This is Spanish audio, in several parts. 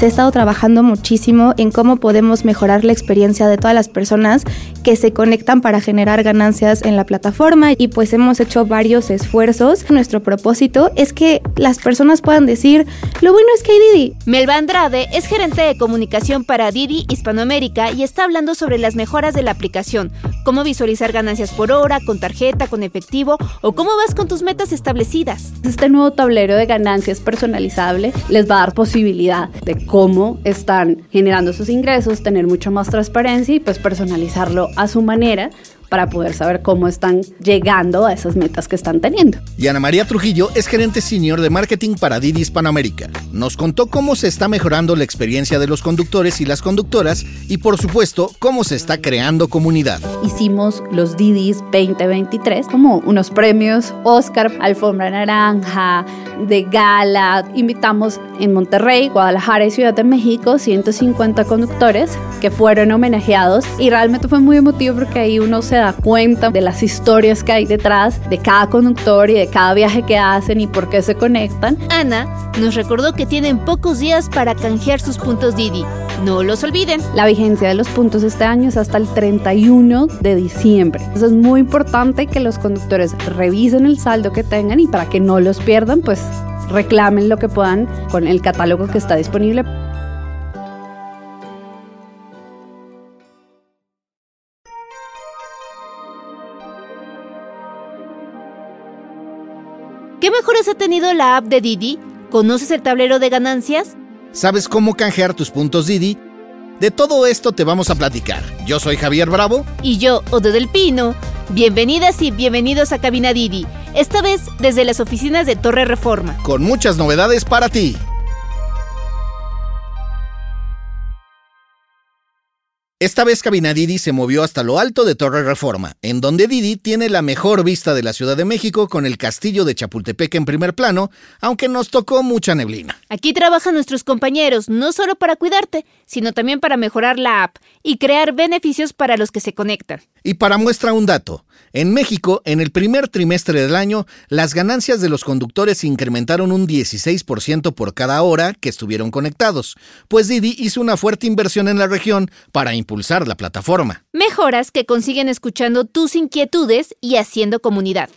se ha estado trabajando muchísimo en cómo podemos mejorar la experiencia de todas las personas que se conectan para generar ganancias en la plataforma y pues hemos hecho varios esfuerzos. Nuestro propósito es que las personas puedan decir, lo bueno es que hay Didi. Melba Andrade es gerente de comunicación para Didi Hispanoamérica y está hablando sobre las mejoras de la aplicación, cómo visualizar ganancias por hora, con tarjeta, con efectivo o cómo vas con tus metas establecidas. Este nuevo tablero de ganancias personalizable les va a dar posibilidad de cómo están generando sus ingresos, tener mucho más transparencia y pues personalizarlo a su manera para poder saber cómo están llegando a esas metas que están teniendo. Y Ana María Trujillo es gerente senior de marketing para Didi Hispanoamérica. Nos contó cómo se está mejorando la experiencia de los conductores y las conductoras y por supuesto cómo se está creando comunidad. Hicimos los Didis 2023 como unos premios Oscar, Alfombra Naranja, de gala. Invitamos en Monterrey, Guadalajara y Ciudad de México 150 conductores que fueron homenajeados y realmente fue muy emotivo porque ahí uno se da cuenta de las historias que hay detrás de cada conductor y de cada viaje que hacen y por qué se conectan. Ana nos recordó que tienen pocos días para canjear sus puntos Didi. No los olviden. La vigencia de los puntos este año es hasta el 31 de diciembre. Entonces es muy importante que los conductores revisen el saldo que tengan y para que no los pierdan, pues reclamen lo que puedan con el catálogo que está disponible. ¿Qué mejoras ha tenido la app de Didi? ¿Conoces el tablero de ganancias? ¿Sabes cómo canjear tus puntos Didi? De todo esto te vamos a platicar. Yo soy Javier Bravo. Y yo, Ode del Pino. Bienvenidas y bienvenidos a Cabina Didi. Esta vez desde las oficinas de Torre Reforma. Con muchas novedades para ti. Esta vez Cabina Didi se movió hasta lo alto de Torre Reforma, en donde Didi tiene la mejor vista de la Ciudad de México con el castillo de Chapultepec en primer plano, aunque nos tocó mucha neblina. Aquí trabajan nuestros compañeros, no solo para cuidarte, sino también para mejorar la app y crear beneficios para los que se conectan. Y para muestra un dato, en México, en el primer trimestre del año, las ganancias de los conductores incrementaron un 16% por cada hora que estuvieron conectados, pues Didi hizo una fuerte inversión en la región para impulsar la plataforma. Mejoras que consiguen escuchando tus inquietudes y haciendo comunidad.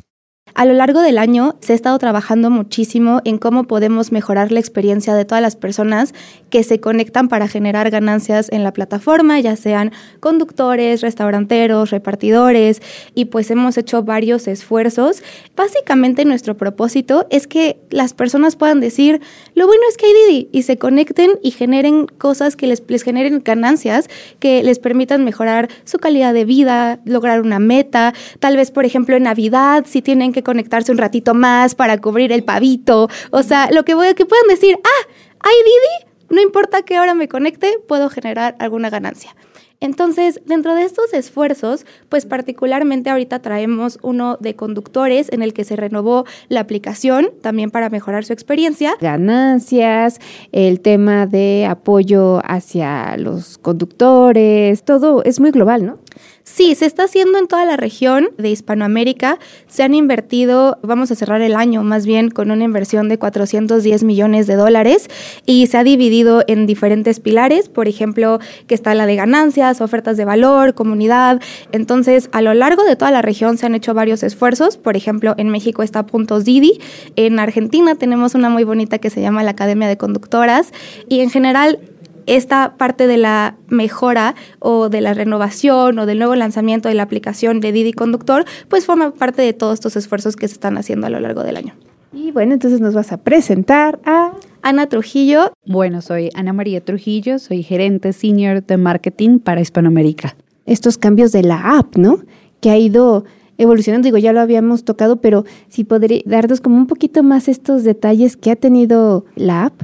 A lo largo del año se ha estado trabajando muchísimo en cómo podemos mejorar la experiencia de todas las personas que se conectan para generar ganancias en la plataforma, ya sean conductores, restauranteros, repartidores, y pues hemos hecho varios esfuerzos. Básicamente nuestro propósito es que las personas puedan decir, lo bueno es que hay Didi, y se conecten y generen cosas que les, les generen ganancias, que les permitan mejorar su calidad de vida, lograr una meta, tal vez por ejemplo en Navidad, si tienen que conectarse un ratito más para cubrir el pavito. O sea, lo que voy que puedan decir, ah, hay Didi, no importa qué hora me conecte, puedo generar alguna ganancia. Entonces, dentro de estos esfuerzos, pues particularmente ahorita traemos uno de conductores en el que se renovó la aplicación también para mejorar su experiencia. Ganancias, el tema de apoyo hacia los conductores, todo es muy global, ¿no? Sí, se está haciendo en toda la región de Hispanoamérica. Se han invertido, vamos a cerrar el año más bien con una inversión de 410 millones de dólares y se ha dividido en diferentes pilares, por ejemplo, que está la de ganancias, ofertas de valor, comunidad. Entonces, a lo largo de toda la región se han hecho varios esfuerzos. Por ejemplo, en México está Puntos Didi. En Argentina tenemos una muy bonita que se llama la Academia de Conductoras y en general esta parte de la mejora o de la renovación o del nuevo lanzamiento de la aplicación de Didi Conductor, pues forma parte de todos estos esfuerzos que se están haciendo a lo largo del año. Y bueno, entonces nos vas a presentar a Ana Trujillo. Bueno, soy Ana María Trujillo, soy gerente senior de marketing para Hispanoamérica. Estos cambios de la app, ¿no? Que ha ido evolucionando, digo, ya lo habíamos tocado, pero si podría darnos como un poquito más estos detalles que ha tenido la app.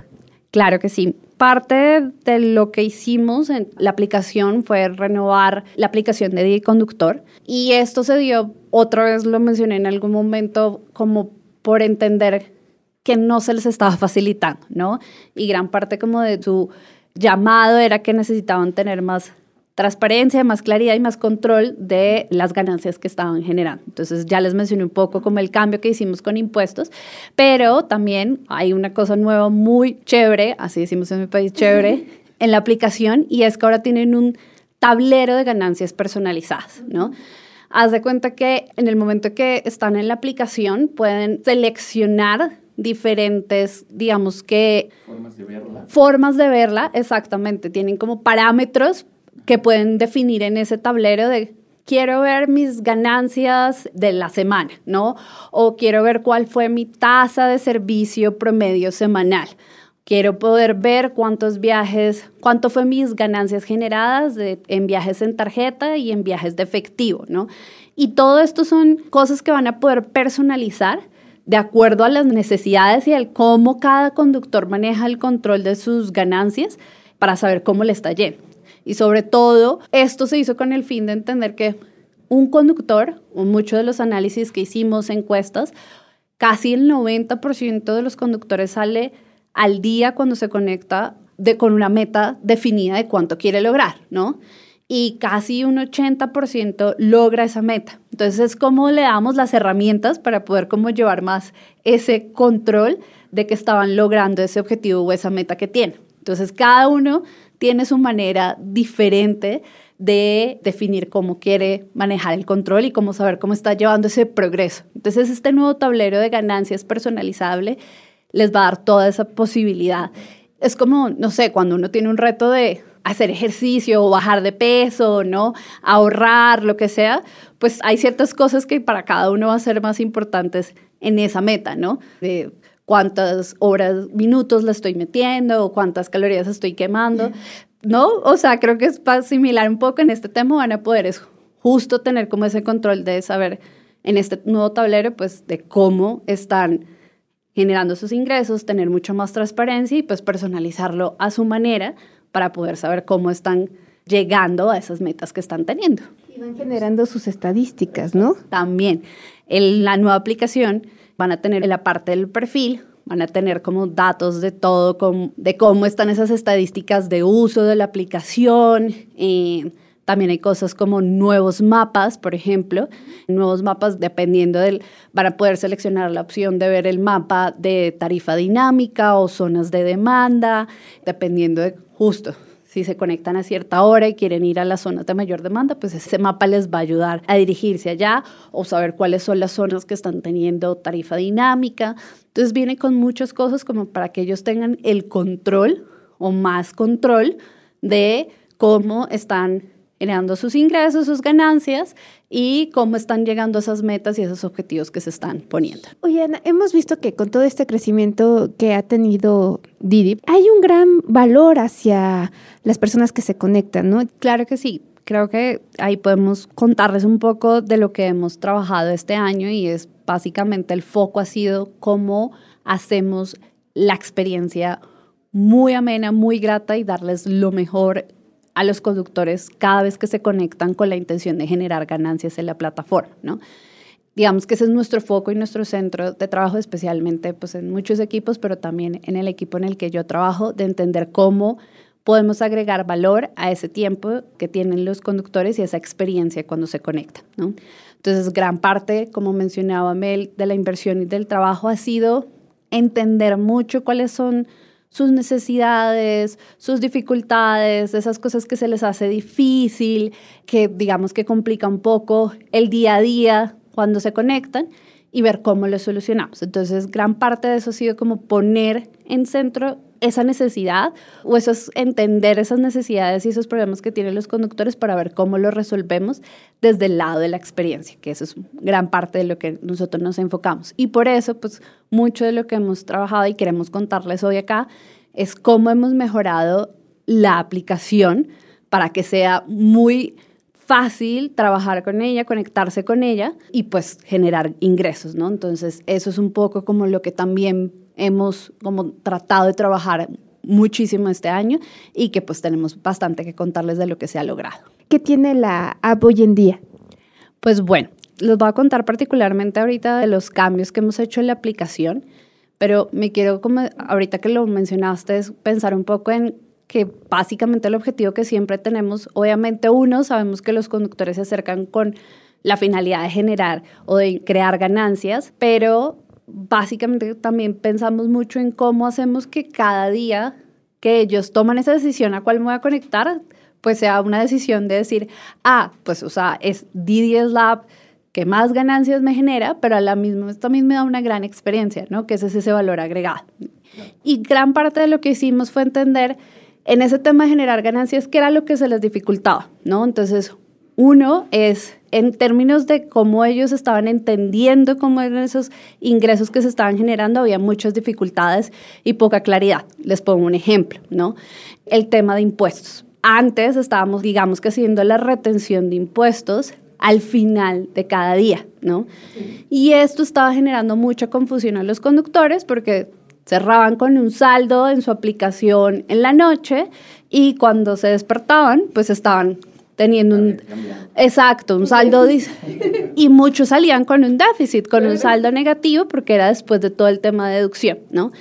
Claro que sí parte de lo que hicimos en la aplicación fue renovar la aplicación de Conductor y esto se dio, otra vez lo mencioné en algún momento, como por entender que no se les estaba facilitando, ¿no? Y gran parte como de su llamado era que necesitaban tener más transparencia, más claridad y más control de las ganancias que estaban generando. Entonces ya les mencioné un poco como el cambio que hicimos con impuestos, pero también hay una cosa nueva muy chévere, así decimos en mi país, chévere, en la aplicación y es que ahora tienen un tablero de ganancias personalizadas, ¿no? Haz de cuenta que en el momento que están en la aplicación pueden seleccionar diferentes, digamos que... Formas de verla. Formas de verla, exactamente. Tienen como parámetros que pueden definir en ese tablero de quiero ver mis ganancias de la semana, ¿no? O quiero ver cuál fue mi tasa de servicio promedio semanal. Quiero poder ver cuántos viajes, cuánto fue mis ganancias generadas en viajes en tarjeta y en viajes de efectivo, ¿no? Y todo esto son cosas que van a poder personalizar de acuerdo a las necesidades y al cómo cada conductor maneja el control de sus ganancias para saber cómo le está yendo. Y sobre todo, esto se hizo con el fin de entender que un conductor, muchos de los análisis que hicimos, encuestas, casi el 90% de los conductores sale al día cuando se conecta con una meta definida de cuánto quiere lograr, ¿no? Y casi un 80% logra esa meta. Entonces es como le damos las herramientas para poder como llevar más ese control de que estaban logrando ese objetivo o esa meta que tienen. Entonces cada uno tiene su manera diferente de definir cómo quiere manejar el control y cómo saber cómo está llevando ese progreso. Entonces, este nuevo tablero de ganancias personalizable les va a dar toda esa posibilidad. Es como, no sé, cuando uno tiene un reto de hacer ejercicio o bajar de peso, ¿no? Ahorrar, lo que sea, pues hay ciertas cosas que para cada uno va a ser más importantes en esa meta, ¿no? Cuántas horas, minutos le estoy metiendo o cuántas calorías estoy quemando. ¿No? O sea, creo que es para similar un poco en este tema, van a poder es justo tener como ese control de saber en este nuevo tablero, pues, de cómo están generando sus ingresos, tener mucho más transparencia y pues personalizarlo a su manera para poder saber cómo están llegando a esas metas que están teniendo. Y van generando sus estadísticas, ¿no? También. En la nueva aplicación van a tener en la parte del perfil, van a tener como datos de todo, de cómo están esas estadísticas de uso de la aplicación. Eh, también hay cosas como nuevos mapas, por ejemplo. Nuevos mapas dependiendo del, van a poder seleccionar la opción de ver el mapa de tarifa dinámica o zonas de demanda, dependiendo de justo si se conectan a cierta hora y quieren ir a las zonas de mayor demanda, pues ese mapa les va a ayudar a dirigirse allá o saber cuáles son las zonas que están teniendo tarifa dinámica. Entonces viene con muchas cosas como para que ellos tengan el control o más control de cómo están generando sus ingresos, sus ganancias y cómo están llegando a esas metas y esos objetivos que se están poniendo. Oye, Ana, hemos visto que con todo este crecimiento que ha tenido Didi, hay un gran valor hacia las personas que se conectan, ¿no? Claro que sí. Creo que ahí podemos contarles un poco de lo que hemos trabajado este año y es básicamente el foco ha sido cómo hacemos la experiencia muy amena, muy grata y darles lo mejor a los conductores cada vez que se conectan con la intención de generar ganancias en la plataforma, ¿no? Digamos que ese es nuestro foco y nuestro centro de trabajo, especialmente pues, en muchos equipos, pero también en el equipo en el que yo trabajo, de entender cómo podemos agregar valor a ese tiempo que tienen los conductores y esa experiencia cuando se conectan. ¿no? Entonces, gran parte, como mencionaba Mel, de la inversión y del trabajo ha sido entender mucho cuáles son sus necesidades, sus dificultades, esas cosas que se les hace difícil, que digamos que complica un poco el día a día cuando se conectan y ver cómo lo solucionamos. Entonces, gran parte de eso ha sido como poner en centro esa necesidad o eso es entender esas necesidades y esos problemas que tienen los conductores para ver cómo los resolvemos desde el lado de la experiencia, que eso es gran parte de lo que nosotros nos enfocamos. Y por eso, pues, mucho de lo que hemos trabajado y queremos contarles hoy acá es cómo hemos mejorado la aplicación para que sea muy fácil trabajar con ella, conectarse con ella y pues generar ingresos, ¿no? Entonces, eso es un poco como lo que también hemos como tratado de trabajar muchísimo este año y que pues tenemos bastante que contarles de lo que se ha logrado. ¿Qué tiene la app hoy en día? Pues bueno, les voy a contar particularmente ahorita de los cambios que hemos hecho en la aplicación, pero me quiero como ahorita que lo mencionaste es pensar un poco en que básicamente el objetivo que siempre tenemos, obviamente uno, sabemos que los conductores se acercan con la finalidad de generar o de crear ganancias, pero básicamente también pensamos mucho en cómo hacemos que cada día que ellos toman esa decisión a cuál me voy a conectar, pues sea una decisión de decir, ah, pues o sea, es Didi Lab que más ganancias me genera, pero a la misma también me da una gran experiencia, ¿no? Que ese es ese valor agregado. Y gran parte de lo que hicimos fue entender en ese tema de generar ganancias qué era lo que se les dificultaba, ¿no? Entonces, uno es en términos de cómo ellos estaban entendiendo cómo eran esos ingresos que se estaban generando, había muchas dificultades y poca claridad. Les pongo un ejemplo, ¿no? El tema de impuestos. Antes estábamos, digamos que haciendo la retención de impuestos al final de cada día, ¿no? Y esto estaba generando mucha confusión a los conductores porque cerraban con un saldo en su aplicación en la noche y cuando se despertaban, pues estaban teniendo un exacto, un saldo y muchos salían con un déficit, con un saldo negativo porque era después de todo el tema de deducción, ¿no?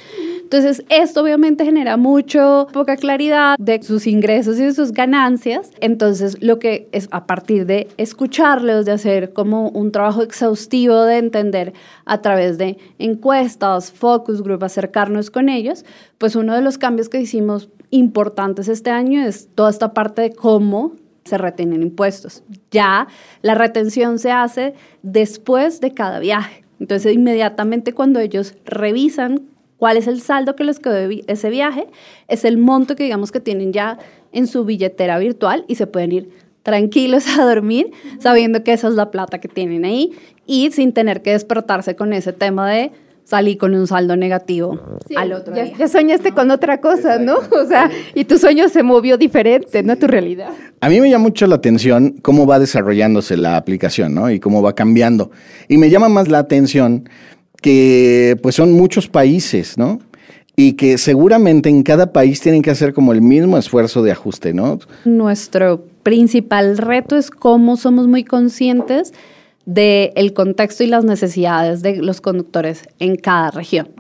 Entonces, esto obviamente genera mucho poca claridad de sus ingresos y de sus ganancias. Entonces, lo que es a partir de escucharlos, de hacer como un trabajo exhaustivo de entender a través de encuestas, focus group, acercarnos con ellos, pues uno de los cambios que hicimos importantes este año es toda esta parte de cómo se retienen impuestos. Ya la retención se hace después de cada viaje. Entonces, inmediatamente cuando ellos revisan cuál es el saldo que les quedó ese viaje, es el monto que digamos que tienen ya en su billetera virtual y se pueden ir tranquilos a dormir sabiendo que esa es la plata que tienen ahí y sin tener que despertarse con ese tema de salir con un saldo negativo al otro ya, día. Ya soñaste con otra cosa, ¿no? O sea, y tu sueño se movió diferente, no tu realidad. A mí me llama mucho la atención cómo va desarrollándose la aplicación, ¿no? Y cómo va cambiando. Y me llama más la atención que pues son muchos países, ¿no? Y que seguramente en cada país tienen que hacer como el mismo esfuerzo de ajuste, ¿no? Nuestro principal reto es cómo somos muy conscientes del contexto y las necesidades de los conductores en cada región.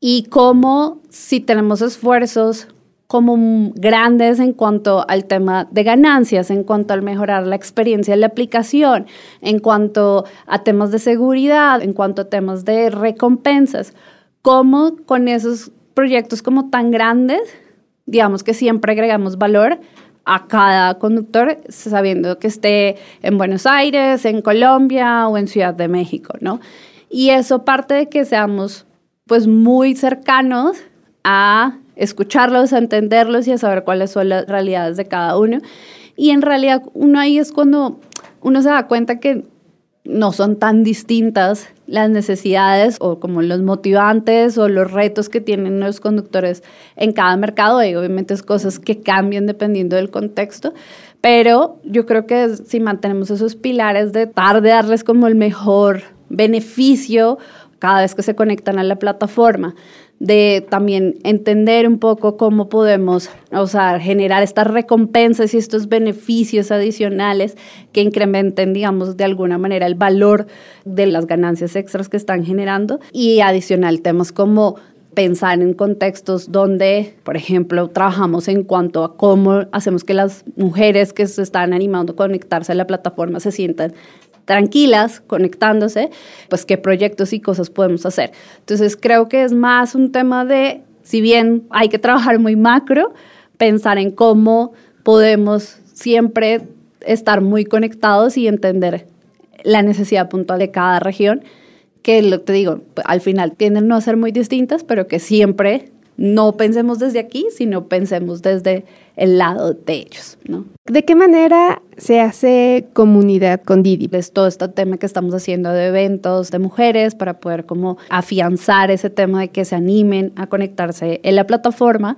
Y cómo si tenemos esfuerzos como grandes en cuanto al tema de ganancias, en cuanto al mejorar la experiencia de la aplicación, en cuanto a temas de seguridad, en cuanto a temas de recompensas, cómo con esos proyectos como tan grandes, digamos que siempre agregamos valor a cada conductor, sabiendo que esté en Buenos Aires, en Colombia o en Ciudad de México, ¿no? Y eso parte de que seamos pues muy cercanos a escucharlos, a entenderlos y a saber cuáles son las realidades de cada uno. Y en realidad uno ahí es cuando uno se da cuenta que no son tan distintas las necesidades o como los motivantes o los retos que tienen los conductores en cada mercado. Obviamente es cosas que cambian dependiendo del contexto. Pero yo creo que si mantenemos esos pilares de tratar de darles como el mejor beneficio cada vez que se conectan a la plataforma, de también entender un poco cómo podemos, o sea, generar estas recompensas y estos beneficios adicionales que incrementen, digamos, de alguna manera el valor de las ganancias extras que están generando. Y adicional, temas como pensar en contextos donde, por ejemplo, trabajamos en cuanto a cómo hacemos que las mujeres que se están animando a conectarse a la plataforma se sientan tranquilas, conectándose, pues qué proyectos y cosas podemos hacer. Entonces creo que es más un tema de, si bien hay que trabajar muy macro, pensar en cómo podemos siempre estar muy conectados y entender la necesidad puntual de cada región, que lo te digo, al final tienden no a ser muy distintas, pero que siempre no pensemos desde aquí, sino pensemos desde el lado de ellos, ¿no? ¿De qué manera se hace comunidad con Didi? Es todo este tema que estamos haciendo de eventos de mujeres para poder como afianzar ese tema de que se animen a conectarse en la plataforma.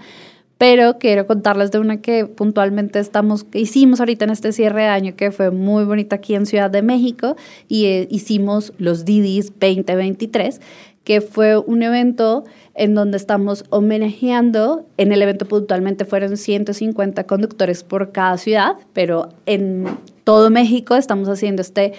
Pero quiero contarles de una que puntualmente estamos, que hicimos ahorita en este cierre de año, que fue muy bonita aquí en Ciudad de México, y eh, hicimos los Didis 2023, que fue un evento en donde estamos homenajeando, en el evento puntualmente fueron 150 conductores por cada ciudad, pero en todo México estamos haciendo este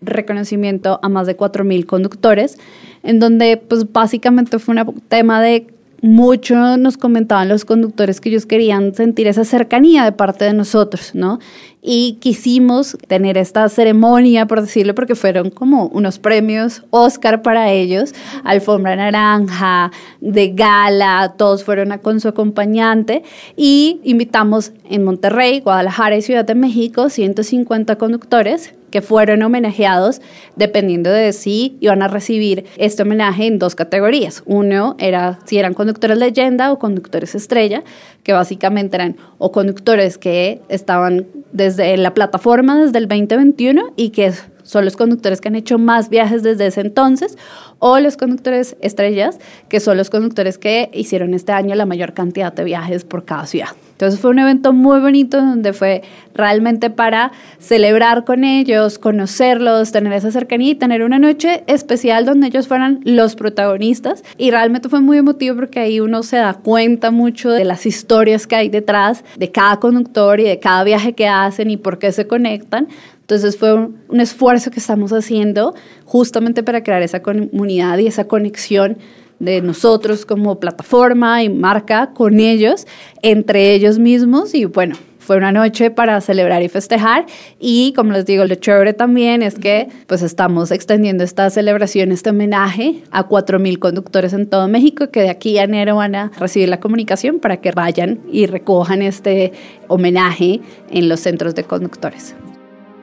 reconocimiento a más de 4.000 conductores, en donde pues básicamente fue un tema de mucho nos comentaban los conductores que ellos querían sentir esa cercanía de parte de nosotros, ¿no? Y quisimos tener esta ceremonia, por decirlo, porque fueron como unos premios Oscar para ellos, alfombra naranja, de gala, todos fueron con su acompañante y invitamos en Monterrey, Guadalajara y Ciudad de México 150 conductores que fueron homenajeados dependiendo de si iban a recibir este homenaje en dos categorías. Uno era si eran conductores leyenda o conductores estrella, que básicamente eran o conductores que estaban desde la plataforma desde el 2021 y que son los conductores que han hecho más viajes desde ese entonces, o los conductores estrellas, que son los conductores que hicieron este año la mayor cantidad de viajes por cada ciudad. Entonces fue un evento muy bonito donde fue realmente para celebrar con ellos, conocerlos, tener esa cercanía y tener una noche especial donde ellos fueran los protagonistas. Y realmente fue muy emotivo porque ahí uno se da cuenta mucho de las historias que hay detrás de cada conductor y de cada viaje que hacen y por qué se conectan. Entonces fue un, esfuerzo que estamos haciendo justamente para crear esa comunidad y esa conexión de nosotros como plataforma y marca con ellos, entre ellos mismos y bueno, fue una noche para celebrar y festejar y como les digo, lo chévere también es que pues estamos extendiendo esta celebración, este homenaje a 4.000 conductores en todo México que de aquí a enero van a recibir la comunicación para que vayan y recojan este homenaje en los centros de conductores.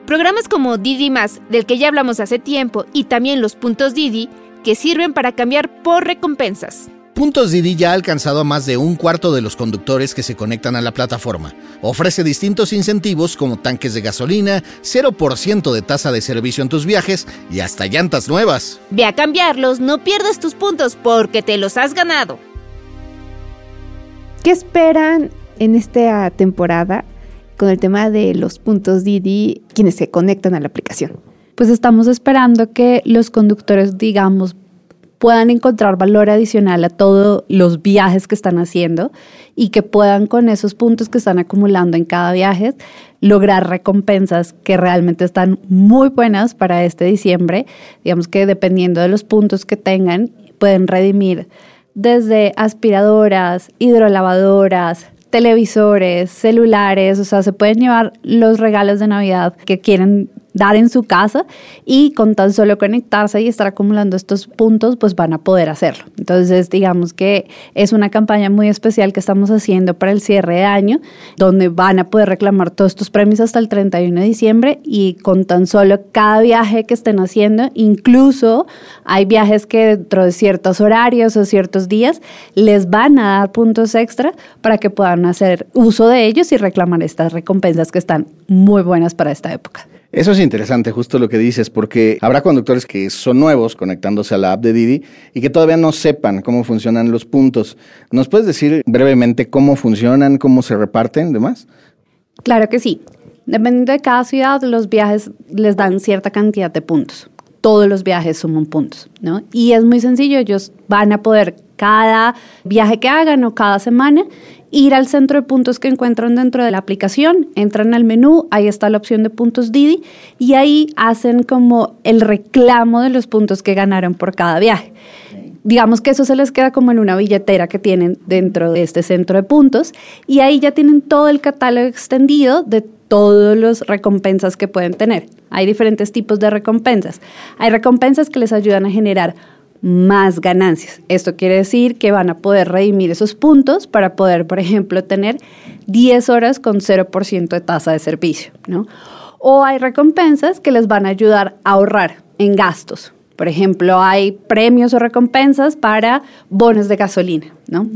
Programas como Didi Más, del que ya hablamos hace tiempo, y también los puntos Didi, que sirven para cambiar por recompensas. Puntos Didi ya ha alcanzado a más de un cuarto de los conductores que se conectan a la plataforma. Ofrece distintos incentivos como tanques de gasolina, 0% de tasa de servicio en tus viajes y hasta llantas nuevas. Ve a cambiarlos, no pierdas tus puntos porque te los has ganado. ¿Qué esperan en esta temporada con el tema de los puntos Didi, quienes se conectan a la aplicación? Pues estamos esperando que los conductores, digamos, puedan encontrar valor adicional a todos los viajes que están haciendo y que puedan con esos puntos que están acumulando en cada viaje lograr recompensas que realmente están muy buenas para este diciembre. Digamos que dependiendo de los puntos que tengan, pueden redimir desde aspiradoras, hidrolavadoras, televisores, celulares, o sea, se pueden llevar los regalos de Navidad que quieren dar en su casa y con tan solo conectarse y estar acumulando estos puntos, pues van a poder hacerlo. Entonces, digamos que es una campaña muy especial que estamos haciendo para el cierre de año, donde van a poder reclamar todos estos premios hasta el 31 de diciembre y con tan solo cada viaje que estén haciendo, incluso hay viajes que dentro de ciertos horarios o ciertos días les van a dar puntos extra para que puedan hacer uso de ellos y reclamar estas recompensas que están muy buenas para esta época. Eso es interesante, justo lo que dices, porque habrá conductores que son nuevos conectándose a la app de Didi y que todavía no sepan cómo funcionan los puntos. ¿Nos puedes decir brevemente cómo funcionan, cómo se reparten, demás? Claro que sí. Dependiendo de cada ciudad, los viajes les dan cierta cantidad de puntos. Todos los viajes suman puntos, ¿no? Y es muy sencillo, ellos van a poder cada viaje que hagan o cada semana ir al centro de puntos que encuentran dentro de la aplicación, entran al menú, ahí está la opción de puntos Didi y ahí hacen como el reclamo de los puntos que ganaron por cada viaje. Digamos que eso se les queda como en una billetera que tienen dentro de este centro de puntos y ahí ya tienen todo el catálogo extendido de todas las recompensas que pueden tener. Hay diferentes tipos de recompensas. Hay recompensas que les ayudan a generar más ganancias. Esto quiere decir que van a poder redimir esos puntos para poder, por ejemplo, tener 10 horas con 0% de tasa de servicio, ¿no? O hay recompensas que les van a ayudar a ahorrar en gastos. Por ejemplo, hay premios o recompensas para bonos de gasolina, ¿no?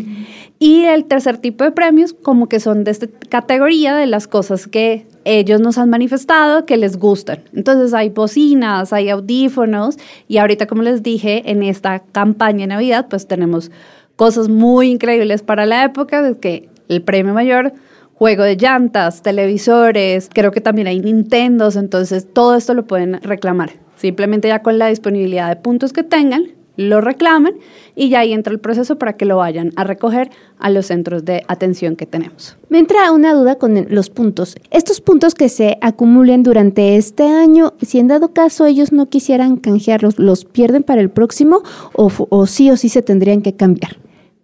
Y el tercer tipo de premios, como que son de esta categoría de las cosas que ellos nos han manifestado que les gustan. Entonces hay bocinas, hay audífonos y ahorita, como les dije, en esta campaña de Navidad, pues tenemos cosas muy increíbles para la época, de que el premio mayor juego de llantas, televisores, creo que también hay Nintendos, entonces todo esto lo pueden reclamar. Simplemente ya con la disponibilidad de puntos que tengan, lo reclaman y ya ahí entra el proceso para que lo vayan a recoger a los centros de atención que tenemos. Me entra una duda con los puntos. Estos puntos que se acumulen durante este año, si en dado caso ellos no quisieran canjearlos, ¿los pierden para el próximo o, o sí o sí se tendrían que cambiar?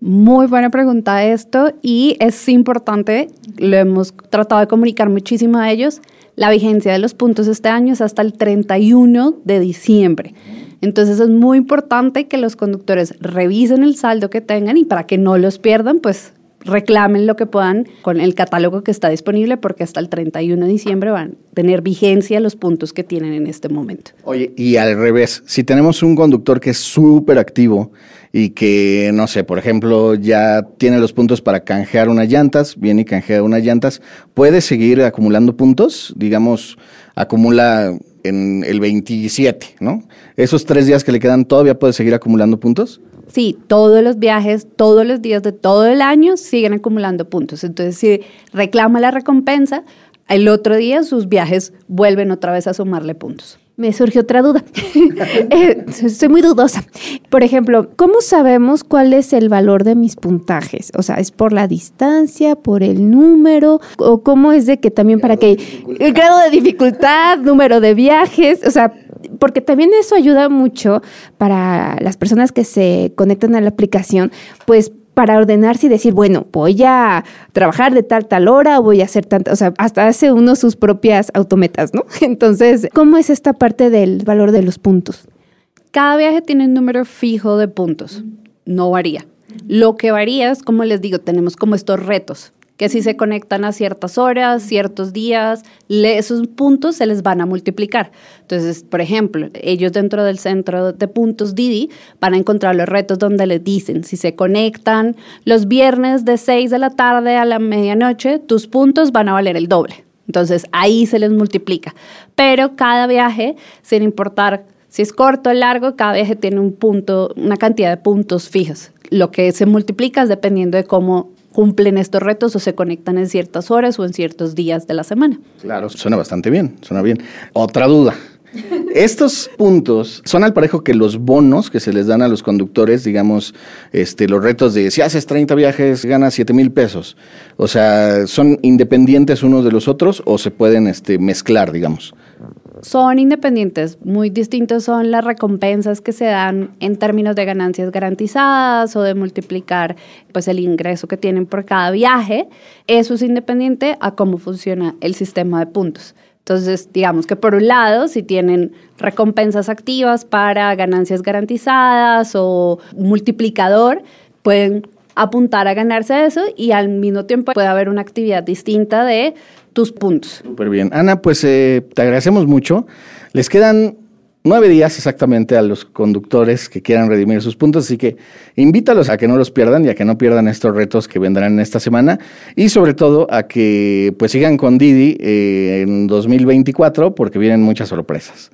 Muy buena pregunta esto y es importante, lo hemos tratado de comunicar muchísimo a ellos, la vigencia de los puntos este año es hasta el 31 de diciembre. Entonces es muy importante que los conductores revisen el saldo que tengan y para que no los pierdan, pues reclamen lo que puedan con el catálogo que está disponible porque hasta el 31 de diciembre van a tener vigencia los puntos que tienen en este momento. Oye, y al revés, si tenemos un conductor que es súper activo y que, no sé, por ejemplo, ya tiene los puntos para canjear unas llantas, viene y canjea unas llantas, ¿puede seguir acumulando puntos? Digamos, acumula en el 27, ¿no? Esos tres días que le quedan, ¿todavía puede seguir acumulando puntos? Sí, todos los viajes, todos los días de todo el año siguen acumulando puntos. Entonces, si reclama la recompensa, el otro día sus viajes vuelven otra vez a sumarle puntos. Me surge otra duda. Eh, soy muy dudosa. Por ejemplo, ¿cómo sabemos cuál es el valor de mis puntajes? O sea, ¿es por la distancia, por el número? ¿O cómo es de que también para que... El grado de dificultad, número de viajes, o sea, porque también eso ayuda mucho para las personas que se conectan a la aplicación, pues para ordenarse y decir, bueno, voy a trabajar de tal, tal hora, voy a hacer tanta, o sea, hasta hace uno sus propias autometas, ¿no? Entonces, ¿cómo es esta parte del valor de los puntos? Cada viaje tiene un número fijo de puntos, no varía. Lo que varía es, como les digo, tenemos como estos retos que si se conectan a ciertas horas, ciertos días, esos puntos se les van a multiplicar. Entonces, por ejemplo, ellos dentro del centro de puntos Didi van a encontrar los retos donde les dicen, si se conectan los viernes de 6 de la tarde a la medianoche, tus puntos van a valer el doble. Entonces, ahí se les multiplica. Pero cada viaje, sin importar si es corto o largo, cada viaje tiene un punto, una cantidad de puntos fijos. Lo que se multiplica es dependiendo de cómo cumplen estos retos o se conectan en ciertas horas o en ciertos días de la semana. Claro, suena bastante bien, suena bien. Otra duda. Estos puntos son al parejo que los bonos que se les dan a los conductores, digamos, este, los retos de si haces 30 viajes ganas 7 mil pesos. O sea, ¿son independientes unos de los otros o se pueden este, mezclar, digamos? Son independientes, muy distintos son las recompensas que se dan en términos de ganancias garantizadas o de multiplicar pues el ingreso que tienen por cada viaje. Eso es independiente a cómo funciona el sistema de puntos. Entonces, digamos que por un lado, si tienen recompensas activas para ganancias garantizadas o multiplicador, pueden apuntar a ganarse eso y al mismo tiempo puede haber una actividad distinta de tus puntos. Súper bien. Ana, pues eh, te agradecemos mucho. Les quedan nueve días exactamente a los conductores que quieran redimir sus puntos, así que invítalos a que no los pierdan y a que no pierdan estos retos que vendrán en esta semana y sobre todo a que pues sigan con Didi eh, en 2024 porque vienen muchas sorpresas.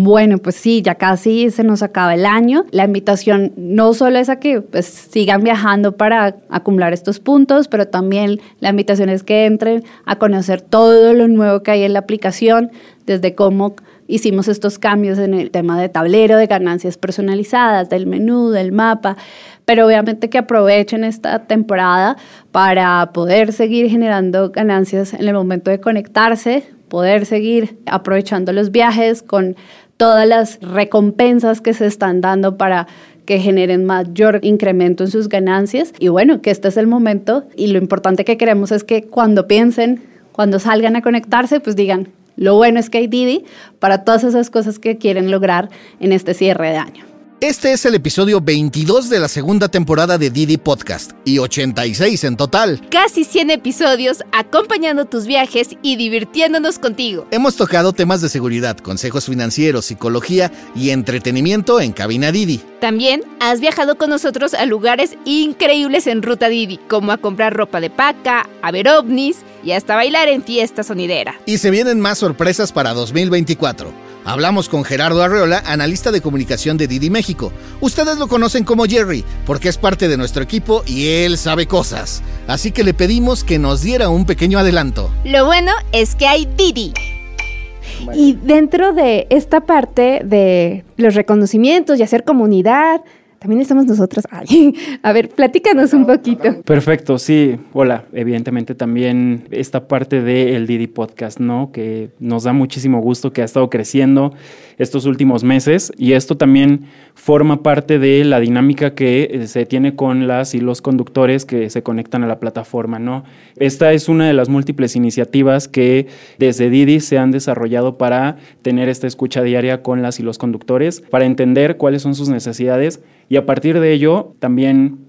Bueno, pues sí, ya casi se nos acaba el año. La invitación no solo es a que pues, sigan viajando para acumular estos puntos, pero también la invitación es que entren a conocer todo lo nuevo que hay en la aplicación, desde cómo hicimos estos cambios en el tema de tablero, de ganancias personalizadas, del menú, del mapa, pero obviamente que aprovechen esta temporada para poder seguir generando ganancias en el momento de conectarse, poder seguir aprovechando los viajes con todas las recompensas que se están dando para que generen mayor incremento en sus ganancias. Y bueno, que este es el momento y lo importante que queremos es que cuando piensen, cuando salgan a conectarse, pues digan, lo bueno es que hay Didi para todas esas cosas que quieren lograr en este cierre de año. Este es el episodio 22 de la segunda temporada de Didi Podcast y 86 en total. Casi 100 episodios acompañando tus viajes y divirtiéndonos contigo. Hemos tocado temas de seguridad, consejos financieros, psicología y entretenimiento en Cabina Didi. También has viajado con nosotros a lugares increíbles en Ruta Didi, como a comprar ropa de paca, a ver ovnis y hasta bailar en fiesta sonidera. Y se vienen más sorpresas para 2024. Hablamos con Gerardo Arreola, analista de comunicación de Didi México. Ustedes lo conocen como Jerry, porque es parte de nuestro equipo y él sabe cosas. Así que le pedimos que nos diera un pequeño adelanto. Lo bueno es que hay Didi. Y dentro de esta parte de los reconocimientos y hacer comunidad, también estamos nosotros. a ver, platícanos un poquito. Perfecto, sí. Hola, evidentemente también esta parte del Didi Podcast, ¿no? Que nos da muchísimo gusto, que ha estado creciendo. Estos últimos meses y esto también forma parte de la dinámica que eh, se tiene con las y los conductores que se conectan a la plataforma, ¿no? Esta es una de las múltiples iniciativas que desde Didi se han desarrollado para tener esta escucha diaria con las y los conductores, para entender cuáles son sus necesidades y a partir de ello también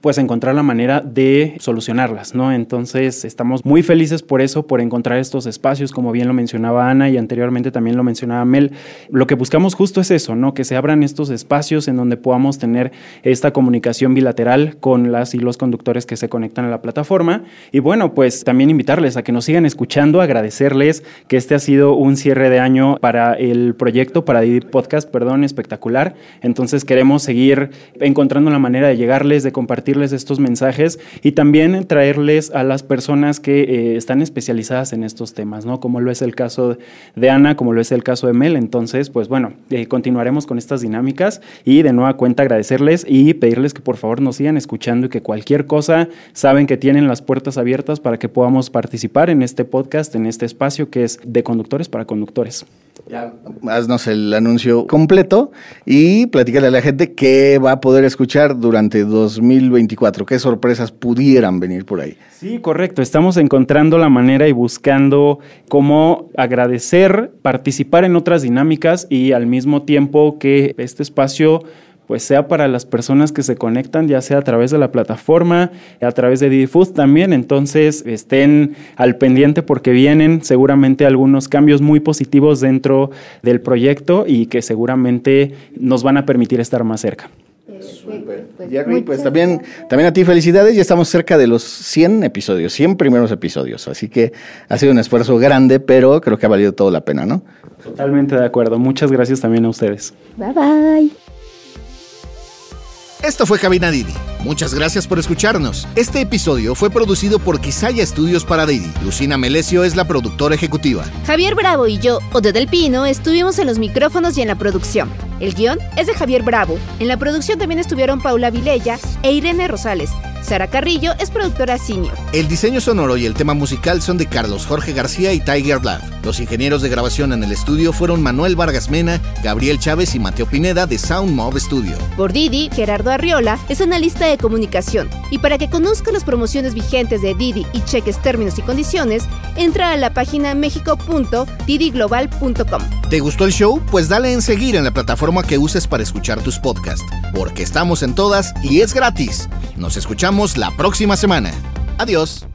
pues encontrar la manera de solucionarlas, ¿no? Entonces estamos muy felices por eso, por encontrar estos espacios, como bien lo mencionaba Ana y anteriormente también lo mencionaba Mel. Lo que buscamos justo es eso, ¿no? Que se abran estos espacios en donde podamos tener esta comunicación bilateral con las y los conductores que se conectan a la plataforma. Y bueno, pues también invitarles a que nos sigan escuchando, agradecerles que este ha sido un cierre de año para el proyecto, para Didi Podcast, perdón, espectacular. Entonces queremos seguir encontrando la manera de llegarles, de compartir estos mensajes y también traerles a las personas que eh, están especializadas en estos temas, ¿no? Como lo es el caso de Ana, como lo es el caso de Mel. Entonces, pues bueno, eh, continuaremos con estas dinámicas y de nueva cuenta agradecerles y pedirles que por favor nos sigan escuchando y que cualquier cosa saben que tienen las puertas abiertas para que podamos participar en este podcast, en este espacio que es de conductores para conductores. Ya, haznos el anuncio completo y platícale a la gente qué va a poder escuchar durante 2024, qué sorpresas pudieran venir por ahí. Sí, correcto. Estamos encontrando la manera y buscando cómo agradecer, participar en otras dinámicas y al mismo tiempo que este espacio pues sea para las personas que se conectan, ya sea a través de la plataforma, a través de Didi también. Entonces estén al pendiente porque vienen seguramente algunos cambios muy positivos dentro del proyecto y que seguramente nos van a permitir estar más cerca. Super. Jerry, pues también, también a ti felicidades. Ya estamos cerca de los 100 episodios, 100 primeros episodios. Así que ha sido un esfuerzo grande, pero creo que ha valido toda la pena, ¿no? Totalmente de acuerdo. Muchas gracias también a ustedes. Bye bye. Esto fue Cabina Didi. Muchas gracias por escucharnos. Este episodio fue producido por Quisaya Estudios para Didi. Lucina Melesio es la productora ejecutiva. Javier Bravo y yo, Ode del Pino, estuvimos en los micrófonos y en la producción. El guion es de Javier Bravo. En la producción también estuvieron Paula Vilella e Irene Rosales. Sara Carrillo es productora senior. El diseño sonoro y el tema musical son de Carlos Jorge García y Tiger Love. Los ingenieros de grabación en el estudio fueron Manuel Vargas Mena, Gabriel Chávez y Mateo Pineda de Sound Mob Studio. Por Didi, Gerardo Arriola es analista de comunicación. Y para que conozca las promociones vigentes de Didi y cheques términos y condiciones, entra a la página mexico.didiglobal.com. ¿Te gustó el show? Pues dale en seguir en la plataforma que uses para escuchar tus podcasts, porque estamos en todas y es gratis. Nos la próxima semana. Adiós.